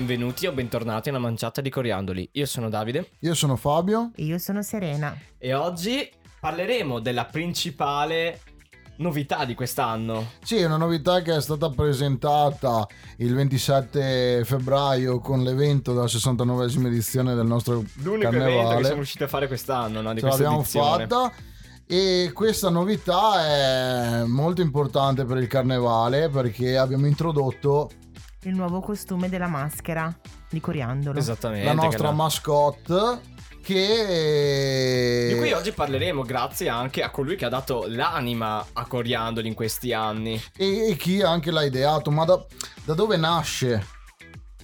benvenuti o bentornati a una manciata di coriandoli. Io sono Davide Io sono Fabio. E io sono Serena. e oggi parleremo della principale novità di quest'anno. Sì, è una novità che è stata presentata il 27 febbraio con l'evento della 69esima edizione del nostro L'unico evento che carnevale. siamo riusciti a fare quest'anno, no? Di Ce l'abbiamo edizione. fatta e questa novità è molto importante per il carnevale perché abbiamo introdotto Il nuovo costume della maschera di coriandolo. Esattamente. la che nostra la- mascotte che Di cui oggi parleremo grazie anche a colui che ha dato l'anima a Coriandoli in questi anni. e, e chi anche l'ha ideato, ma da, da dove nasce?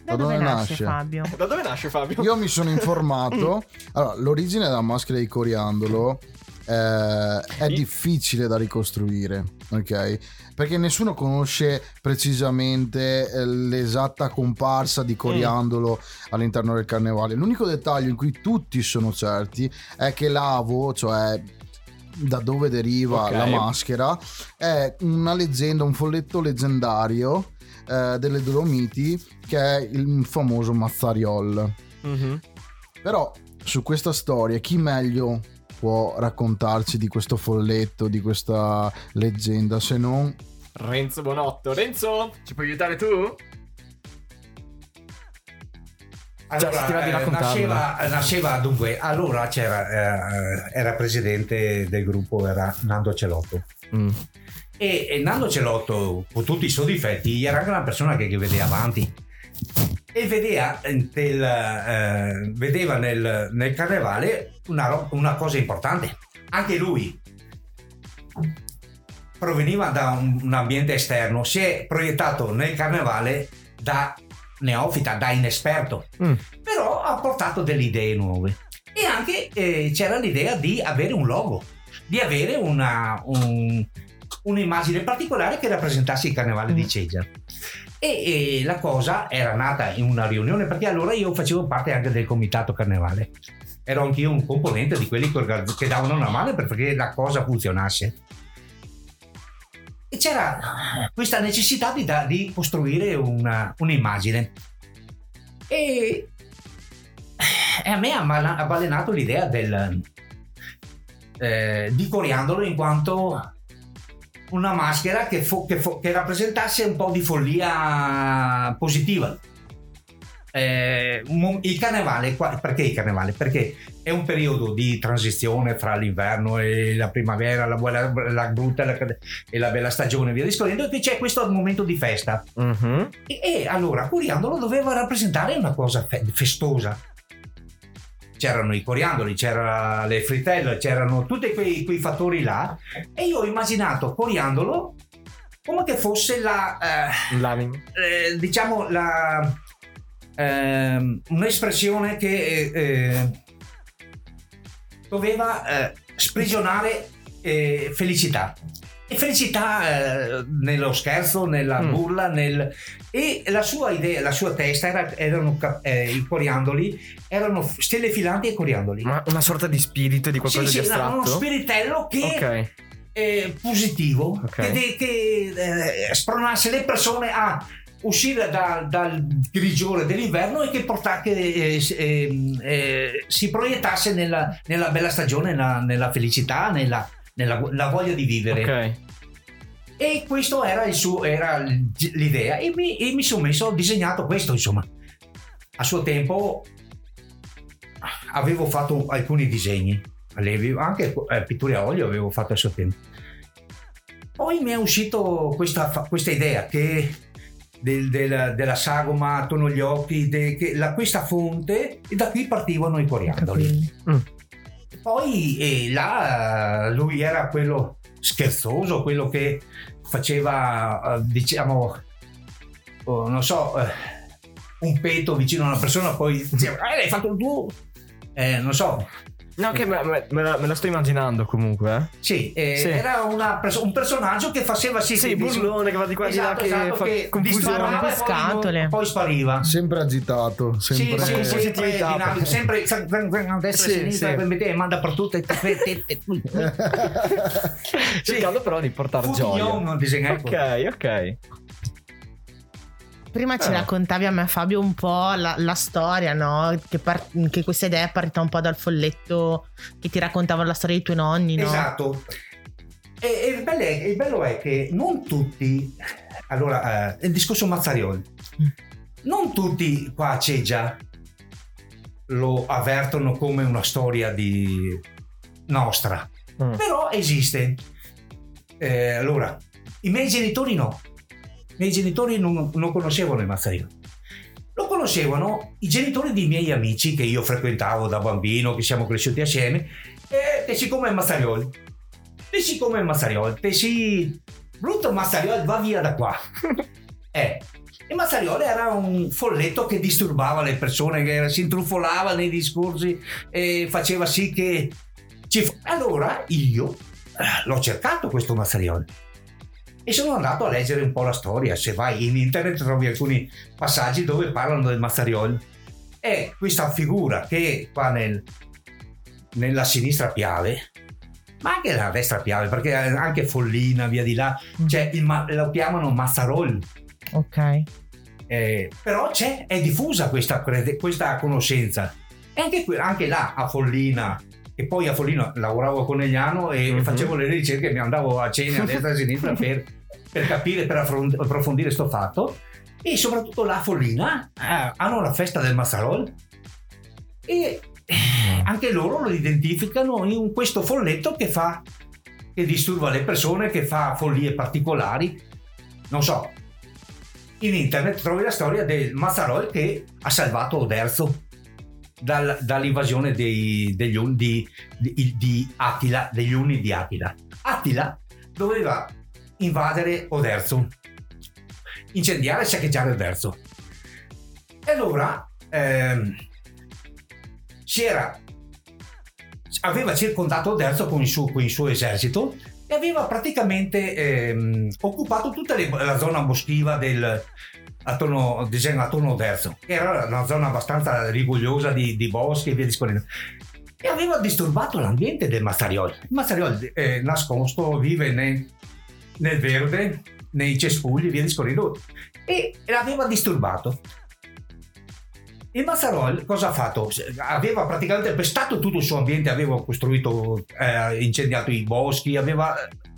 da dove nasce, Fabio? Da dove nasce Fabio? Io mi sono informato. Allora, l'origine della maschera di coriandolo eh, è difficile da ricostruire, ok? Perché nessuno conosce precisamente eh, l'esatta comparsa di coriandolo all'interno del carnevale. L'unico dettaglio in cui tutti sono certi è che l'avo, cioè da dove deriva Ok. la maschera, è una leggenda, un folletto leggendario eh, delle Dolomiti che è il famoso Mazzariol. Mhm. Però su questa storia chi meglio può raccontarci di questo folletto, di questa leggenda, se non Renzo Bonotto. Renzo, ci puoi aiutare tu? Allora, di eh, nasceva, nasceva dunque, allora c'era, eh, era presidente del gruppo, era Nando Celotto. Mm. E, e Nando Celotto, con tutti i suoi difetti, era anche una persona che, che vedeva avanti. E vedeva, eh, del, eh, vedeva nel, nel carnevale una, una cosa importante. Anche lui proveniva da un, un ambiente esterno, si è proiettato nel carnevale da neofita, da inesperto. Mm. però ha portato delle idee nuove. E anche eh, c'era l'idea di avere un logo di avere una, un- un'immagine particolare che rappresentasse il carnevale di Ceggia e, e la cosa era nata in una riunione perché allora io facevo parte anche del comitato carnevale. Ero anch'io un componente di quelli che, che davano una mano perché la cosa funzionasse. E c'era questa necessità di, da- di costruire una- un'immagine. E, e a me ha balenato l'idea del, eh, di coriandolo in quanto una maschera che, fo- che fo- che rappresentasse un po' di follia positiva. Eh, il carnevale, perché il carnevale? Perché è un periodo di transizione fra l'inverno e la primavera, la, buona- la brutta e la, e la bella stagione, via discorrendo, e che c'è questo momento di festa. Mhm. E, e allora coriandolo doveva rappresentare una cosa fe- festosa. C'erano i coriandoli, c'erano le frittelle, c'erano tutti quei, quei fattori là. E io ho immaginato coriandolo come che fosse la, eh, L'anima. eh, diciamo, la, ehm, un'espressione che eh, eh, doveva eh, sprigionare eh, felicità. E felicità eh, nello scherzo, nella Mm. burla, nel... e la sua idea, la sua testa era- erano eh, i coriandoli, erano stelle filanti e coriandoli. Ma una sorta di spirito di qualcosa sì, di sì, era uno astratto? spiritello che Ok. eh, positivo Ok. che, che, eh, spronasse le persone a uscire da- dal grigiore dell'inverno e che, porta- che eh, ehm, eh, si proiettasse nella, nella bella stagione, nella, nella felicità, nella, nella la voglia di vivere. Ok. E questo era, il suo, era l'idea e mi, e mi sono messo, ho disegnato questo insomma. A suo tempo avevo fatto alcuni disegni, anche eh, pitture a olio avevo fatto a suo tempo. Poi mi è uscito questa, questa idea che del- del- della sagoma attorno agli occhi, de- che la- questa fonte e da qui partivano i coriandoli. Capelli. Poi eh, là lui era quello scherzoso, quello che faceva, eh, diciamo, oh, non so, eh, un petto vicino a una persona, poi diceva, eh, l'hai fatto tu. Eh, non so, No, che me, me- me la, me la sto immaginando comunque. Eh. sì, eh, Sì. era una perso- un personaggio che faceva sì, Sì, che- burlone che va di qua di là esatto, che esatto, fa che confusione. e poi- Scatole. poi spariva. sempre agitato, Sì, sempre sì, sì, positività. sempre dinamico, sempre a destra Sì, e a sinistra, sì. metteva, manda per tutte e Cercando però di portare gioia. non disegnato. Ok, ok. Prima ci Eh. raccontavi a me Fabio un po' la, la storia, no? Che, par- che questa idea è partita un po' dal folletto che ti raccontavano la storia dei tuoi nonni, no? Esatto. E, e il, bello è, il bello è che non tutti, allora, eh, il discorso Mazzarioli, Mm. non tutti qua a Ceggia lo avvertono come una storia di nostra, Mm. però esiste. Eh, allora, i miei genitori no, miei genitori non, non conoscevano il Mazzarioli. Lo conoscevano i genitori dei miei amici che io frequentavo da bambino, che siamo cresciuti assieme, e te siccome è Mazzarioli, te siccome è Mazzarioli, te si... Brutto Mazzarioli, va via da qua. eh, e Mazzarioli era un folletto che disturbava le persone, che si intrufolava nei discorsi e faceva sì che... Ci... Allora io eh, l'ho cercato questo Mazzarioli e sono andato a leggere un po' la storia. Se vai in internet trovi alcuni passaggi dove parlano del Mazzarioli. È questa figura che qua nel- nella sinistra Piave, ma anche nella destra Piave, perché anche Follina, via di là, c'è il, ma- lo chiamano Mazzarol. Ok. Eh, però c'è, è diffusa questa, questa conoscenza. E anche, anche là a Follina, e poi a Follina lavoravo a Conegliano e Mhm. facevo le ricerche, mi andavo a cena a destra e a sinistra per, per capire, per approfondire sto fatto. E soprattutto là a Follina eh, hanno la festa del Mazzarol e eh, anche loro lo identificano in questo folletto che fa che disturba le persone, che fa follie particolari. Non so, in internet trovi la storia del Mazzarol che ha salvato Oderzo dal- dall'invasione dei- degli Un- di, di- di Attila, degli Unni di Attila. Attila doveva invadere Oderzo, incendiare e saccheggiare Oderzo. E allora ehm, aveva circondato Oderzo con il suo, con il suo esercito e aveva praticamente ehm, occupato tutta le- la zona boschiva del, attorno, diciamo, a Oderzo, che era una zona abbastanza rigogliosa di, di boschi e via discorrendo. E aveva disturbato l'ambiente del Mazzariol. Il Mazzariol è nascosto, vive nel, nel verde, nei cespugli via discorrendo, e l'aveva disturbato. Il Mazzarol cosa ha fatto? Aveva praticamente pestato tutto il suo ambiente, aveva costruito, eh, incendiato i boschi, aveva...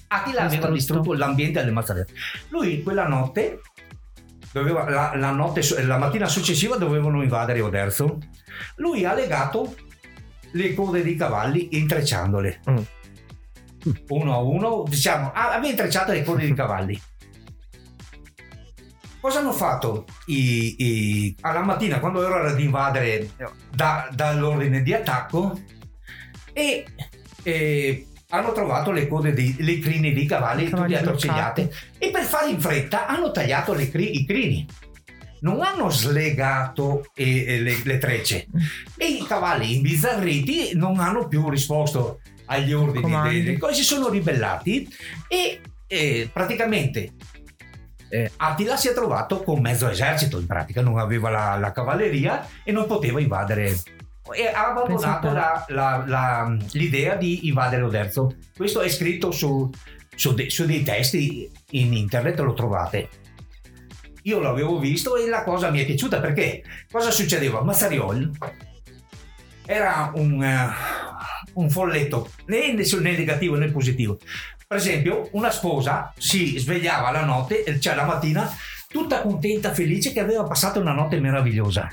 Aveva Distrutto. distrutto l'ambiente del Mazzarol. Lui quella notte, doveva, la, la notte, la mattina successiva dovevano invadere Oderzo. Lui ha legato le code dei cavalli intrecciandole. Mm. Uno a uno, diciamo, ha- aveva intrecciato le code dei cavalli. Cosa hanno fatto i- i- alla mattina quando era ad invadere da- dall'ordine di attacco e, e hanno trovato le code dei le crini dei cavalli, tutte attorcigliate e per fare in fretta hanno tagliato le cri- i crini. Non hanno slegato eh, eh, le, le trecce. E i cavalli imbizzarriti non hanno più risposto agli ordini delle cose, si sono ribellati. E eh, praticamente eh, Attila si è trovato con mezzo esercito. In pratica, non aveva la, la cavalleria e non poteva invadere e ha abbandonato la- la- la- l'idea di invadere Oderzo. Questo è scritto su, su de- su dei testi in internet, lo trovate. Io l'avevo visto e la cosa mi è piaciuta perché cosa succedeva? Mazzariol era un, eh, un folletto né nel negativo né positivo. Per esempio, una sposa si svegliava la notte, cioè la mattina, tutta contenta, felice che aveva passato una notte meravigliosa.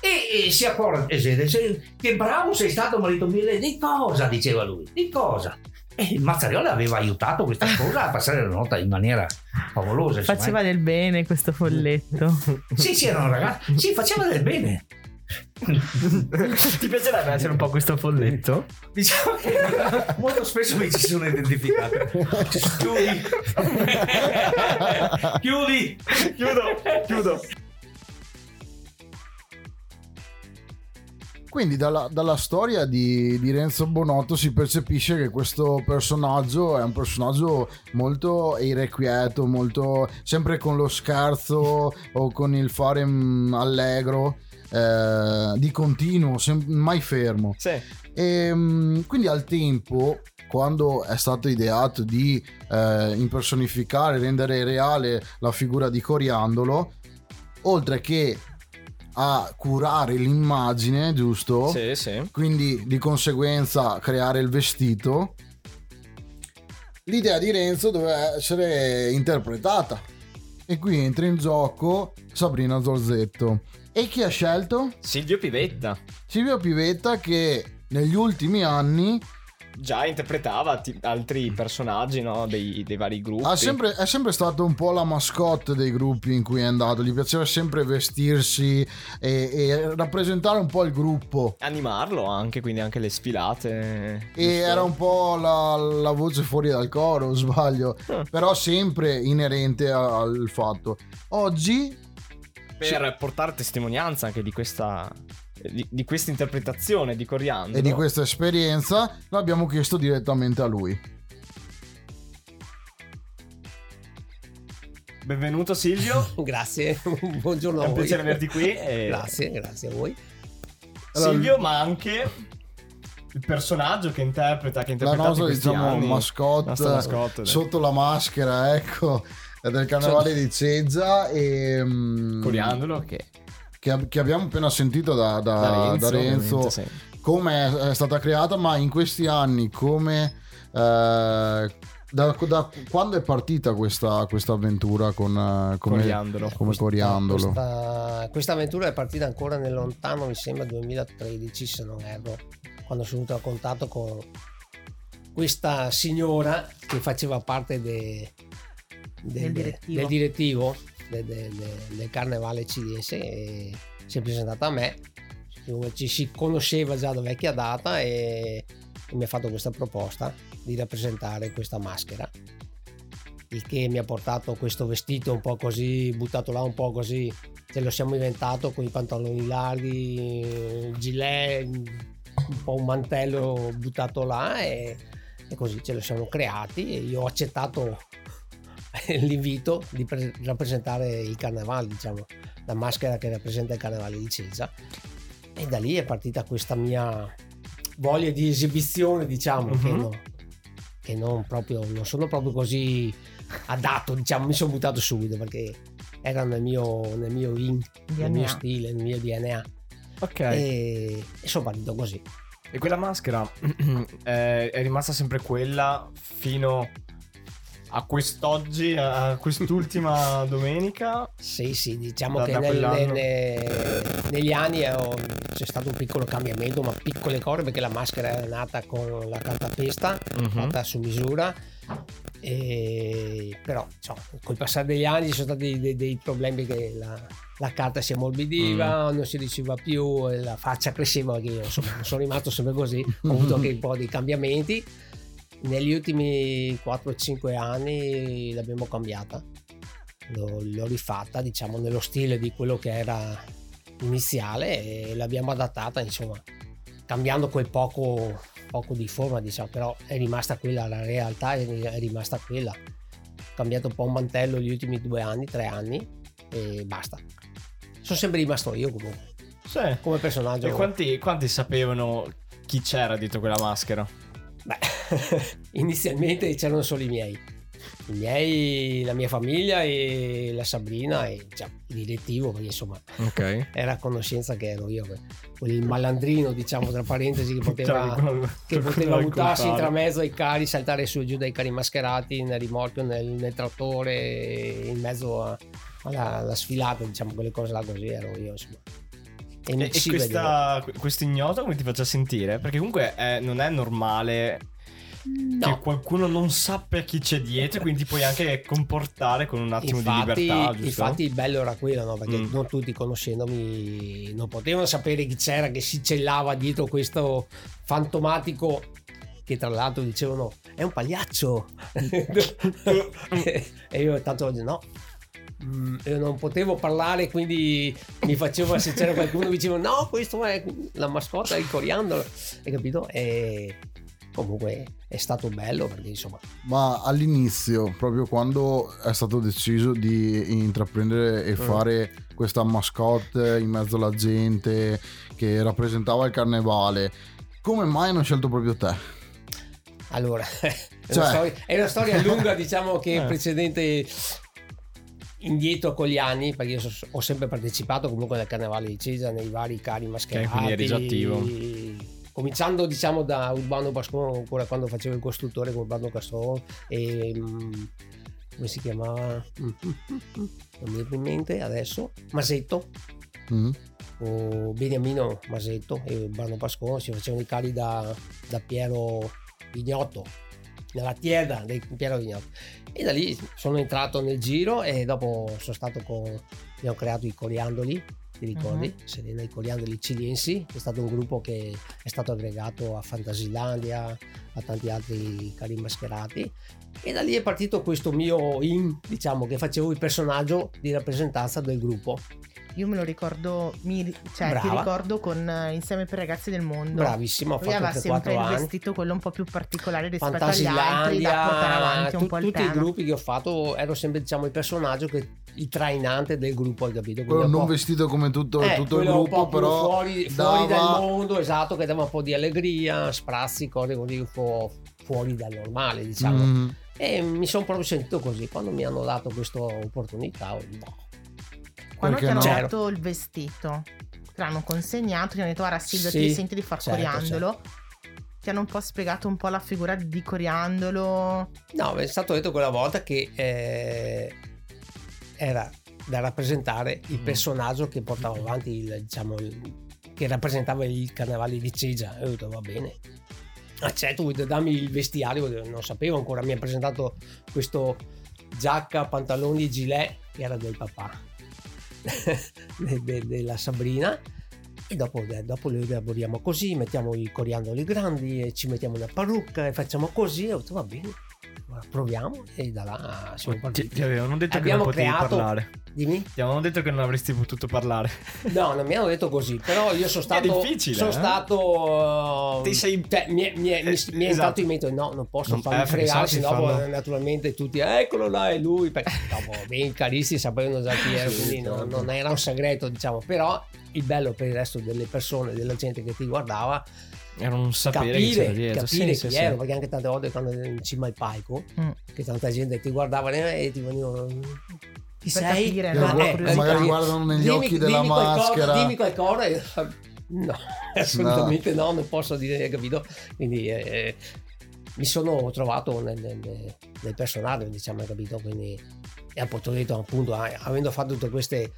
E, e si accorge e dice, che bravo sei stato marito mio di cosa? Diceva lui. Di cosa? E il Mazzarioli aveva aiutato questa sposa a passare la notte in maniera favolosa insomma, Faceva del bene questo folletto. eh. sì sì era un ragazzo. Sì faceva del bene. Ti piacerebbe essere un po' questo folletto? diciamo che molto spesso mi ci sono identificato chiudi. Chiudi. Chiudo, chiudo. Quindi dalla, dalla storia di, di Renzo Bonotto si percepisce che questo personaggio è un personaggio molto irrequieto, molto sempre con lo scherzo o con il fare mm, allegro, eh, di continuo, sem- mai fermo. Sì. E mm, quindi al tempo, quando è stato ideato di eh, impersonificare, rendere reale la figura di Coriandolo, oltre che a curare l'immagine, giusto? Sì, sì. Quindi di conseguenza creare il vestito. L'idea di Renzo doveva essere interpretata. E qui entra in gioco Sabrina Zorzetto. E chi ha scelto? Silvio Pivetta. Silvio Pivetta che negli ultimi anni Già interpretava ti- altri personaggi no? dei, dei vari gruppi. ha sempre- è sempre stato un po' la mascotte dei gruppi in cui è andato. Gli piaceva sempre vestirsi e, e rappresentare un po' il gruppo. Animarlo anche, quindi anche le sfilate. E era un po' la, la voce fuori dal coro, sbaglio, Ah. però sempre inerente al fatto. Oggi per portare testimonianza anche di questa di, di questa interpretazione di Coriandolo e di questa esperienza l'abbiamo chiesto direttamente a lui. benvenuto Silvio Grazie, buongiorno è a un piacere averti qui e- Grazie, grazie a voi. Allora, Silvio ma anche il personaggio che interpreta che ha La nostra diciamo anni. mascotte, Nostra mascotte, sotto la maschera, ecco, del carnevale di Ceggia e mm, Coriandolo che che, che abbiamo appena sentito da, da- da Renzo, da Renzo sì. come è, stata creata, ma in questi anni come eh, da, da quando è partita questa, questa avventura con eh, come, Coriandolo. come coriandolo? Questa, questa avventura è partita ancora nel lontano, mi sembra 2013 se non erro, quando sono venuto a contatto con questa signora che faceva parte de- Del del, direttivo. del direttivo de- de- de- del carnevale CDS e si è presentata a me. Ci si conosceva già da vecchia data e, e mi ha fatto questa proposta di rappresentare questa maschera il che mi ha portato questo vestito un po' così, buttato là un po' così, ce lo siamo inventato con i pantaloni larghi, il gilet, un po' un mantello buttato là e, e così ce lo siamo creati e io ho accettato l'invito di pre- rappresentare il carnevale, diciamo, la maschera che rappresenta il carnevale di Cesa e da lì è partita questa mia voglia di esibizione, diciamo, che, Mhm. non, che non proprio, non sono proprio così adatto, diciamo, mi sono buttato subito perché era nel mio, nel mio in, nel mio stile, nel mio DNA ok e, e sono partito così. E quella maschera è rimasta sempre quella fino a quest'oggi, a quest'ultima domenica. Sì, sì, diciamo Da- che da nel- nelle- negli anni ho- c'è stato un piccolo cambiamento, ma piccole cose perché la maschera è nata con la cartapesta Mhm. fatta su misura. E, però insomma, col passare degli anni ci sono stati dei, dei problemi che la, la carta si ammorbidiva, non si diceva più, la faccia cresceva, perché io insomma non sono rimasto sempre così, ho avuto anche un po' di cambiamenti. Negli ultimi 4-5 anni l'abbiamo cambiata, l'ho, l'ho rifatta diciamo nello stile di quello che era iniziale e l'abbiamo adattata insomma cambiando quel poco, poco di forma diciamo però è rimasta quella la realtà è, rimasta quella. Ho cambiato un po' un mantello gli ultimi due anni tre anni e basta. Sono sempre rimasto io comunque. Sì. come personaggio. E quanti, quanti sapevano chi c'era dietro quella maschera? Inizialmente c'erano solo i miei. I miei, la mia famiglia e la Sabrina e già, il direttivo, perché insomma Ok. era a conoscenza che ero io, que- quel malandrino, diciamo tra parentesi, che poteva, che poteva buttarsi in mezzo ai cari, saltare su e giù dai cari mascherati nel rimorchio, nel, nel trattore, in mezzo a- alla, alla sfilata, diciamo quelle cose là così ero io, insomma. E, E, questa, questo ignoto come ti faccia sentire? Perché comunque eh, non è normale che No. qualcuno non sappia chi c'è dietro, quindi puoi anche comportare con un attimo infatti, di libertà, giusto? infatti il bello era quello, no? perché Mm. non tutti conoscendomi non potevano sapere chi c'era che si cellava dietro questo fantomatico che tra l'altro dicevano è un pagliaccio e io tanto no Mm, io non potevo parlare quindi mi facevo se c'era qualcuno dicevo no questo è la mascotta il coriandolo hai capito e comunque è stato bello perché insomma Ma all'inizio, proprio quando è stato deciso di intraprendere Mm. e fare questa mascotte in mezzo alla gente che rappresentava il carnevale, come mai hanno scelto proprio te? Allora, è, Cioè- una storia, è una storia lunga, diciamo che Eh. precedente. indietro con gli anni, perché io so- ho sempre partecipato comunque al Carnevale di Cesa nei vari cari mascherati. quindi eri già attivo. Cominciando diciamo da Urbano Pascone, ancora quando facevo il costruttore con Urbano Castro e mm, come si chiamava? Mm, mm, Non mi viene in mente adesso. Masetto, Mm. o Beniamino Masetto e Urbano Pascone si facevano i cari da, da Piero Vignotto nella tienda di Piero Vignotto e da lì sono entrato nel giro e dopo sono stato con abbiamo creato i coriandoli ti ricordi? Serena i coriandoli ciliensi che è stato un gruppo che è stato aggregato a Fantasilandia a tanti altri cari mascherati e da lì è partito questo mio in diciamo che facevo il personaggio di rappresentanza del gruppo Io me lo ricordo, mi, cioè ti Brava. ricordo con eh, Insieme per ragazzi del mondo. bravissimo ho Lui aveva fatto sempre 4 il anni vestito quello un po' più particolare rispetto agli altri da portare avanti un tu- po' il tutti tema. i gruppi che ho fatto ero sempre diciamo il personaggio che il trainante del gruppo hai capito Quello non po'- vestito come tutto, eh, tutto il gruppo, però fuori, fuori dava- dal mondo esatto che dava un po' di allegria sprazzi cose così un po' fuori dal normale diciamo Mm. E mi sono proprio sentito così quando mi hanno dato questa opportunità ho detto, no. Quando Perché ti hanno no? dato il vestito, te l'hanno consegnato, ti hanno detto guarda Silvio Sì, ti senti di far certo, coriandolo. Ti hanno un po' spiegato un po' la figura di coriandolo. No, è stato detto quella volta che eh, era da rappresentare il Mm. personaggio che portava avanti il, diciamo, il- che rappresentava il carnevale di Cegia. E ho detto va bene. Accetto, vuoi dammi il vestiario, non sapevo ancora, mi ha presentato questo giacca, pantaloni gilet che era del papà. De- de- della Sabrina. E dopo, eh, dopo lo elaboriamo così, mettiamo i coriandoli grandi e ci mettiamo una parrucca e facciamo così. E ho detto va bene, proviamo e da là siamo Ti, partiti. ti avevano detto Abbiamo che non potevi creato- parlare. Dimmi? Ti avevano detto che non avresti potuto parlare. No, non mi hanno detto così, però io sono stato. difficile, sono eh? stato. Ti sei- cioè, mi, è- mi è- mi- mi è Esatto. entrato in mente, no, non posso Non- farmi eh, fregare, sennò fanno- naturalmente tutti, eccolo là, è lui. Perché dopo, ben caristi sapevano già chi Sì, quindi certo. non era un segreto, diciamo. Però il bello per il resto delle persone, della gente che ti guardava, Era un sapere che c'era capire, dietro. capire Sì, chi sì, sì. ero, perché anche tante volte quando ero in cima al palco, Mm. che tanta gente ti guardava e ti venivano. Chi Per sei? capire, Che no, Ma- eh, magari guardano negli Dimmi- occhi della dimmi qualcosa- maschera. dimmi qualcosa e- no assolutamente no. non posso dire capito quindi eh, mi sono trovato nel, nel- nel personaggio diciamo hai capito quindi e appunto ho detto appunto eh, avendo fatto tutte queste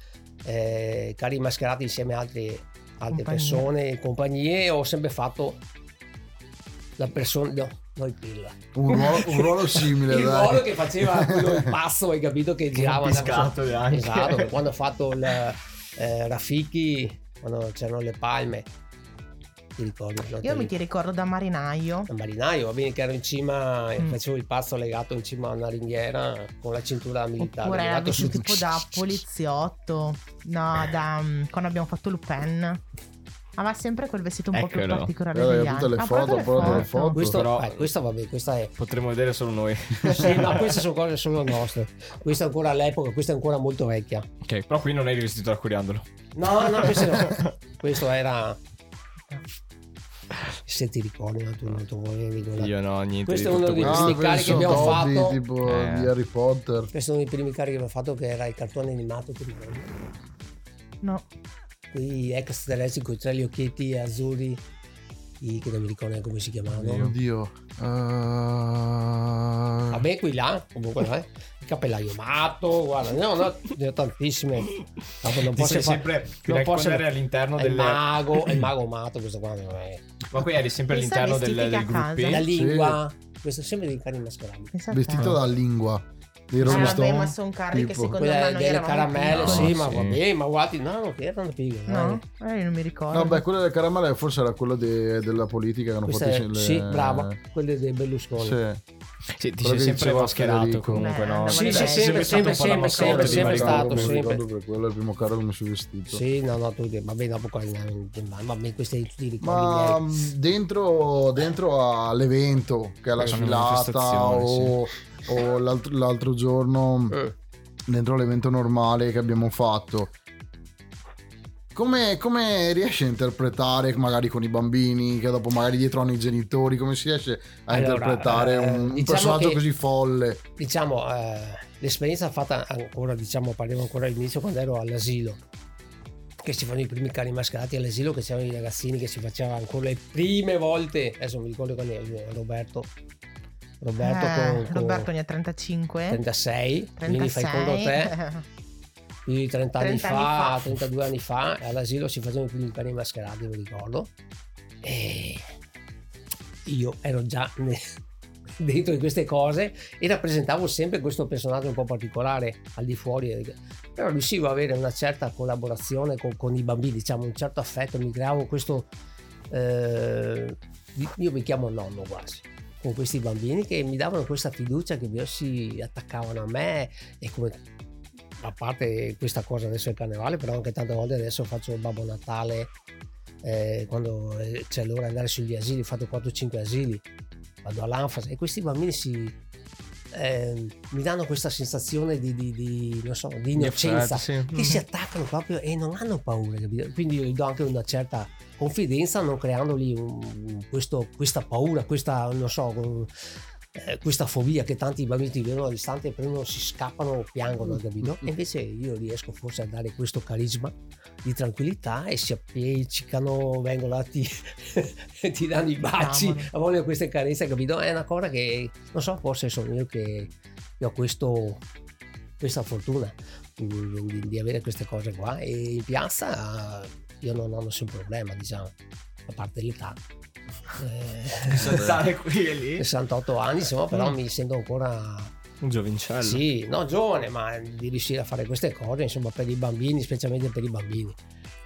eh, cari mascherati insieme a altre, altre Compagnie. persone e compagnie ho sempre fatto la persona no, no il pilla Un ruolo, un ruolo simile, il dai. ruolo che faceva quello il pazzo hai capito che girava piscato anche. Esatto, quando ho fatto il eh, Rafiki, quando c'erano le palme, ti ricordi? Io te mi ti ricordo da marinaio. al marinaio, va bene che ero in cima e Mm. facevo il pazzo legato in cima a una ringhiera con la cintura militare. Oppure era legato su vestito tipo da poliziotto. No, da mm, quando abbiamo fatto Lupin. Aveva sempre quel vestito un po' più Eccolo. particolare Guarda, degli altri. le Ah, foto, guarda guarda le foto. Questo, Però- eh, questa vabbè, questa è... Potremmo vedere solo noi. Sì, no, queste sono cose solo nostre. Questa è ancora all'epoca, questa è ancora molto vecchia. ok, però qui non eri vestito da coriandolo. No, no, questo, no. questo era... Se ti ricordi, no, tu non tu volevi con la- Io no, niente. Questo è uno dei questo. Ah, cari che abbiamo Dobby, fatto. tipo Eh. di Harry Potter. Questo è uno dei primi cari che abbiamo fatto che era il cartone animato, ti ricordi? No. Quei extraterrestri con i tre gli occhietti azzurri, i- che non mi ricordo neanche come si chiamavano. Oddio. Uh... Vabbè, qui là, comunque, eh, il cappellaio matto, guarda, no, no, ne ho tantissime. Non posso fare... sempre non posso- eri all'interno del mago, è il mago matto, questo qua non è... Ma qui eri sempre all'interno del, del gruppetto. La lingua, questo è sempre dei cari mascherati. Vestito da lingua. Ah, Rolling vabbè, ma Stone. sono carri che tipo. secondo Quella me noi delle caramelle, piccoli. sì, ma sì. vabbè, ma guardi, no, non erano piccole. No, eh, non mi ricordo. No, beh, quello delle caramelle forse era quello de- della politica che hanno Questa fatto è, le... sì, brava, quelle dei Berlusconi. Sì. Sì, ti sei che sempre mascherato Federico. comunque, no? Sì, di sì, sempre, sempre, sempre, sempre, di sempre stato, mi sempre. ricordo per quello è il primo carro come sono vestito. Sì, no, no, tu, vabbè, dopo qua, ma vabbè, questi tutti i ricordi Ma mh, dentro, dentro all'evento, che è la sfilata, o, o l'altro, l'altro giorno Eh. dentro l'evento normale che abbiamo fatto, come, come riesci a interpretare magari con i bambini, che dopo magari dietro hanno i genitori, come si riesce a Allora, interpretare eh, un, un diciamo personaggio che- così folle? diciamo eh, l'esperienza fatta ancora diciamo parliamo ancora all'inizio quando ero all'asilo che si fanno i primi cani mascherati all'asilo che c'erano i ragazzini che si faceva ancora le prime volte adesso mi ricordo quando era Roberto Roberto Eh, con, con Roberto ne ha 35. 36, quindi fai conto te. Più di 30 anni 30 fa, anni fa. 32 anni fa all'asilo si facevano i primi cani mascherati mi ricordo. E io ero già dentro di queste cose e rappresentavo sempre questo personaggio un po' particolare al di fuori. Però riuscivo ad avere una certa collaborazione con, con i bambini diciamo un certo affetto mi creavo questo eh, io mi chiamo nonno quasi con questi bambini che mi davano questa fiducia che si attaccavano a me e come a parte questa cosa adesso è il carnevale però anche tante volte adesso faccio il Babbo Natale eh, quando eh, c'è l'ora di andare sugli asili ho fatto 4-5 asili vado all'anfasi e questi bambini si eh, mi danno questa sensazione di, di- di, non so, di innocenza Di affetto, sì. che si attaccano proprio e non hanno paura capito? quindi io gli do anche una certa confidenza non creandogli un- questo- questa paura questa non so eh, questa fobia che tanti bambini ti vedono all'istante e prendono, si scappano o piangono, capito? E invece io riesco forse a dare questo carisma di tranquillità e si appiccicano, vengono là, ti, ti danno i baci, Amano. vogliono queste carezze, capito? È una cosa che, non so, forse sono io che, che ho questo, questa fortuna di, di- di avere queste cose qua e in piazza io non ho nessun problema, diciamo, a parte l'età. Eh, Saltare qui e lì. 68 anni, insomma, però Mm. mi sento ancora Un giovincello. sì, no, giovane, ma di riuscire a fare queste cose, insomma, per i bambini, specialmente per i bambini,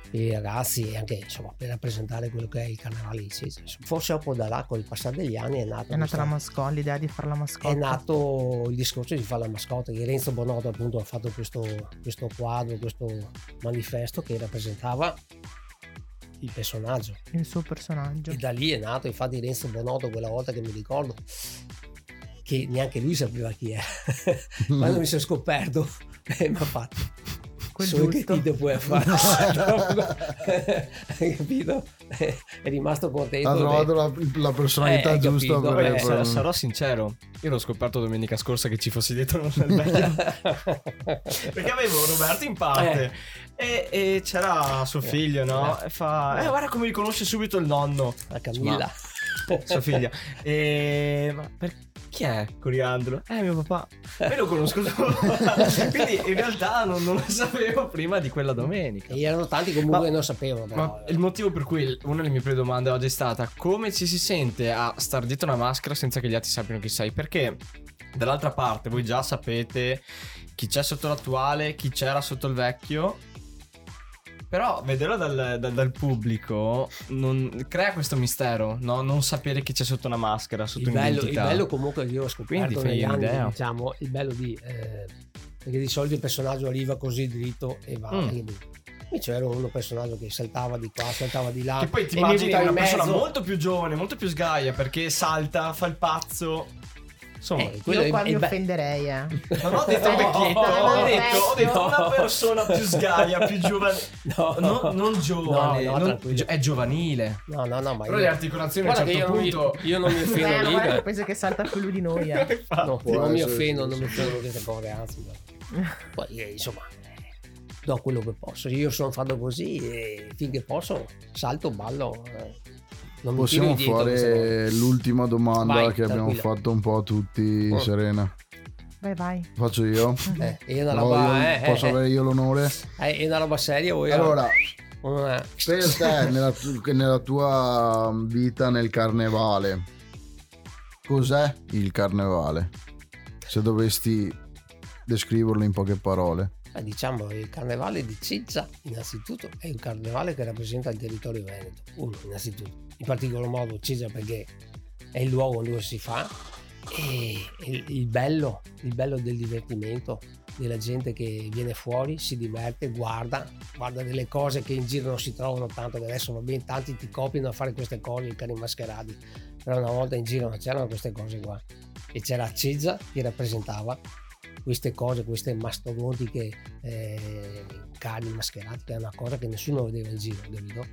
per i ragazzi e anche insomma per rappresentare quello che è il carnevale di Cesare. Forse dopo da là, con il passare degli anni, è nato, È nata la mascotte, l'idea di fare la mascotte. è nato il discorso di fare la mascotte, che Renzo Bonotto appunto ha fatto questo, questo quadro, questo manifesto che rappresentava il personaggio. il suo personaggio. E da lì è nato, infatti Renzo Bonotto quella volta che mi ricordo che neanche lui sapeva chi era. Quando mi sono scoperto eh, mi ha fatto Quel solo che giusto. ti puoi fare. Hai capito? Eh, È rimasto contento. Ha trovato la, la personalità Eh, giusta capito, per eh, Sarò, sarò sincero, io l'ho scoperto domenica scorsa che ci fossi dietro vecchio. Perché avevo Roberto in parte e, e c'era suo figlio, no? E fa, eh, guarda come riconosce subito il nonno, La Camilla. sua figlia. E ma per chi è Coriandolo? Eh, mio papà. Io lo conosco solo. Quindi in realtà non, non lo sapevo prima di quella domenica. E erano tanti comunque Ma- che non sapevano. Però, Ma il motivo per cui una delle mie prime domande oggi è stata come ci si sente a star dietro una maschera senza che gli altri sappiano chi sei? Perché dall'altra parte voi già sapete chi c'è sotto l'attuale, chi c'era sotto il vecchio. Però vederlo dal, dal- dal pubblico non- crea questo mistero, no? Non sapere chi c'è sotto una maschera, sotto il, bello, il bello comunque che io ho scoperto Quindi negli anni, diciamo, il bello di... eh, perché di solito il personaggio arriva così dritto e va. Mm. e Invece era uno personaggio che saltava di qua, saltava di là. Che poi ti immagini una persona mezzo. molto più giovane, molto più sgaia perché salta, fa il pazzo. Insomma, Eh, quello Io qua è mi offenderei, eh. Non ho detto no, ho, detto, ho detto no. una persona più sgaia, più giovane. No, No, non giovane, No, no, non- è giovanile. No, no, no, ma Però io, le articolazioni a un certo punto. io non mi Eh, offendo beh. penso che salta più lui di noi, eh. No, Può non mi offendo, non mi offendo queste cose, anzi. Poi eh, insomma, eh, do quello che posso. Io sono fatto così e finché posso salto, ballo. eh. Non Possiamo fare l'ultima domanda Vai, che abbiamo tranquilla. fatto un po' a tutti, Oh. Serena. Vai, vai. Faccio io? Eh, è una No, roba, io- eh, posso eh, avere io l'onore? eh, è una roba seria vuoi? Allora, Eh, per te, nella, nella tua vita nel carnevale, cos'è il carnevale? Se dovesti descriverlo in poche parole. eh, diciamo il carnevale di Cizza innanzitutto è un carnevale che rappresenta il territorio veneto uno innanzitutto in particolar modo Cizza perché è il luogo dove si fa e il, bello il bello del divertimento della gente che viene fuori si diverte guarda guarda delle cose che in giro non si trovano tanto che adesso va bene tanti ti copiano a fare queste cose i cari mascherati però una volta in giro non c'erano queste cose qua e c'era Cizza che rappresentava queste cose, queste mastodontiche eh, carni mascherate, che è una cosa che nessuno vedeva in giro, capito?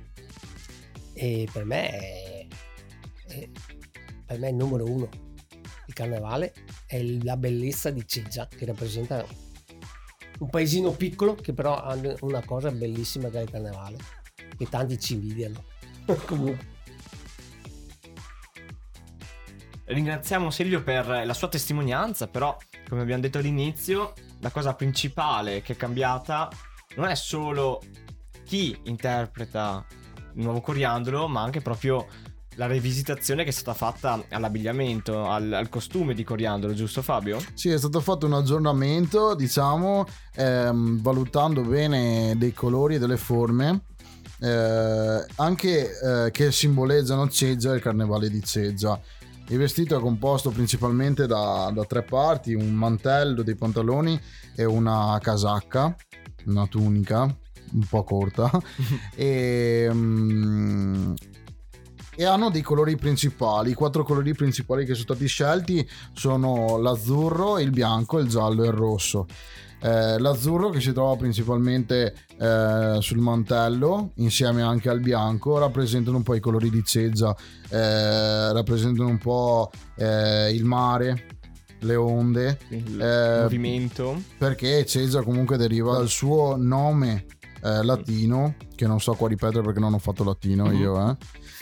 E per me è, è- per me è il numero uno. Il carnevale è la bellezza di Ceggia, che rappresenta un paesino piccolo che però ha una cosa bellissima che è il carnevale, che tanti ci invidiano. Comunque. Ringraziamo Silvio per la sua testimonianza, però come abbiamo detto all'inizio, la cosa principale che è cambiata non è solo chi interpreta nuovo coriandolo, ma anche proprio la rivisitazione che è stata fatta all'abbigliamento, al, al costume di coriandolo, giusto Fabio? Sì, è stato fatto un aggiornamento, diciamo, ehm, valutando bene dei colori e delle forme, eh, anche eh, che simboleggiano Ceggia e il carnevale di Ceggia. Il vestito è composto principalmente da, da tre parti, un mantello, dei pantaloni e una casacca, una tunica un po' corta. e, mm, e hanno dei colori principali. I quattro colori principali che sono stati scelti sono l'azzurro, il bianco, il giallo e il rosso. Eh, l'azzurro che si trova principalmente eh, sul mantello insieme anche al bianco rappresentano un po' i colori di Ceggia eh, rappresentano un po' eh, il mare le onde Il Eh, movimento. perché Ceggia comunque deriva dal suo nome eh, latino, che non so qua ripetere perché non ho fatto latino Mhm. io,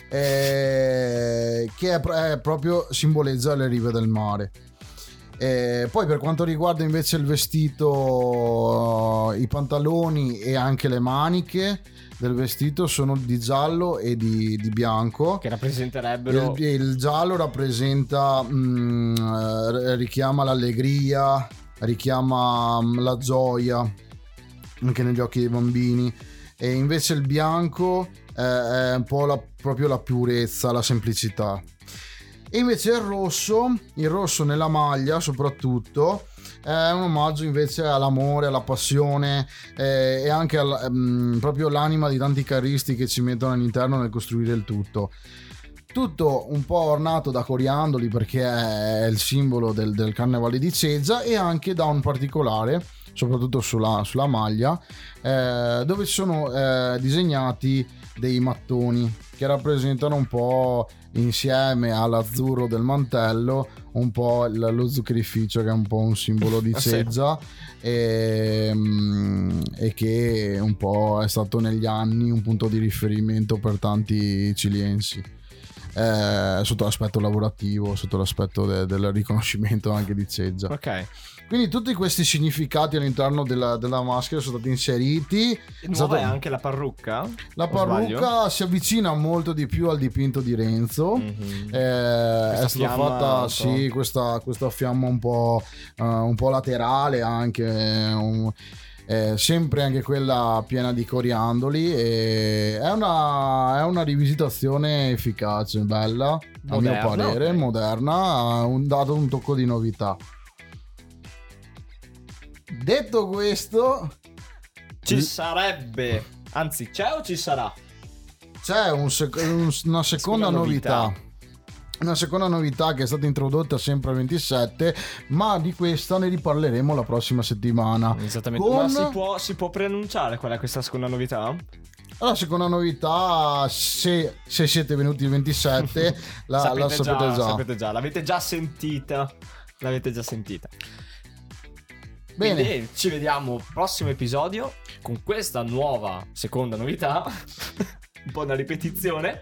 eh, eh, che è, è proprio simboleggia le rive del mare. Eh, poi per quanto riguarda invece il vestito, i pantaloni e anche le maniche del vestito sono di giallo e di, di bianco. Che rappresenterebbero Il, il giallo rappresenta, mm, eh, richiama l'allegria, richiama mm, la gioia anche negli occhi dei bambini. E invece il bianco eh, è un po' la- proprio la purezza, la semplicità. E invece il rosso, il rosso nella maglia soprattutto, è un omaggio invece all'amore, alla passione eh, e anche al- mm, proprio l'anima di tanti caristi che ci mettono all'interno nel costruire il tutto. Tutto un po' ornato da coriandoli perché è il simbolo del, del carnevale di Ceggia e anche da un particolare, soprattutto sulla, sulla maglia, eh, dove sono eh, disegnati dei mattoni che rappresentano un po' insieme all'azzurro del mantello un po' lo zuccherificio che è un po' un simbolo di Ah. Ceggia e, mm, e che un po' è stato negli anni un punto di riferimento per tanti ciliensi eh, sotto l'aspetto lavorativo sotto l'aspetto de- del riconoscimento anche di Ceggia Ok. quindi tutti questi significati all'interno della, della maschera sono stati inseriti Nuova Stato- è anche la parrucca? la parrucca si avvicina molto di più al dipinto di Renzo Mhm. eh, è stata fatta po'. sì, questa, questa fiamma un po', eh, un po' laterale anche eh, un- eh, sempre anche quella piena di coriandoli e è una, è una rivisitazione efficace bella a mio Moderna, parere ok. moderna ha un, dato un tocco di novità detto questo Ci sarebbe, anzi c'è o ci sarà? c'è un sec- un- una seconda Seconda novità. novità. Una seconda novità che è stata introdotta sempre al 27, ma di questa ne riparleremo la prossima settimana. Esattamente. Con- Ma si può, si può preannunciare qual è questa seconda novità? La seconda novità, se, se siete venuti il 27, la la sapete già. sapete già, l'avete già sentita. L'avete già sentita. Bene, Quindi ci vediamo al prossimo episodio con questa nuova seconda novità. Un po' una ripetizione.